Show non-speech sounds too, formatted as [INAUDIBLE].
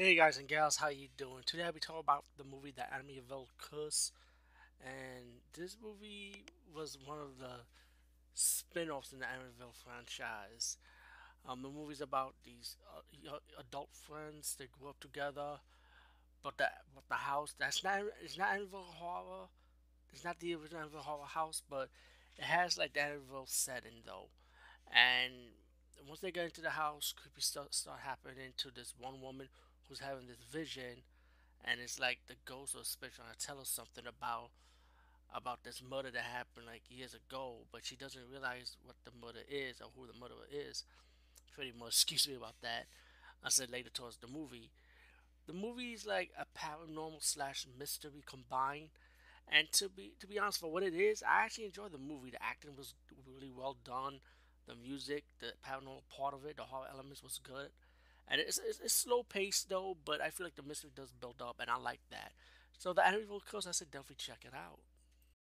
Hey guys and gals, how you doing? Today I'll be talking about the movie The Amityville Curse, and this movie was one of the spin-offs in the Amityville franchise. Um, the movie's about these uh, adult friends that grew up together, but the but the house that's not it's not Amityville horror. It's not the original Amityville horror house, but it has like the Amityville setting though. And once they get into the house, creepy stuff start happening to this one woman who's having this vision, and it's like the ghost or spirit trying to tell us something about about this murder that happened like years ago, but she doesn't realize what the murder is or who the murderer is. Pretty much, [LAUGHS] excuse me about that. I said later towards the movie. The movie is like a paranormal slash mystery combined. And to be to be honest, for what it is, I actually enjoyed the movie. The acting was really well done. The music, the paranormal part of it, the horror elements was good. And it's, it's, it's slow paced though, but I feel like the mystery does build up, and I like that. So the Amityville Curse, I said definitely check it out.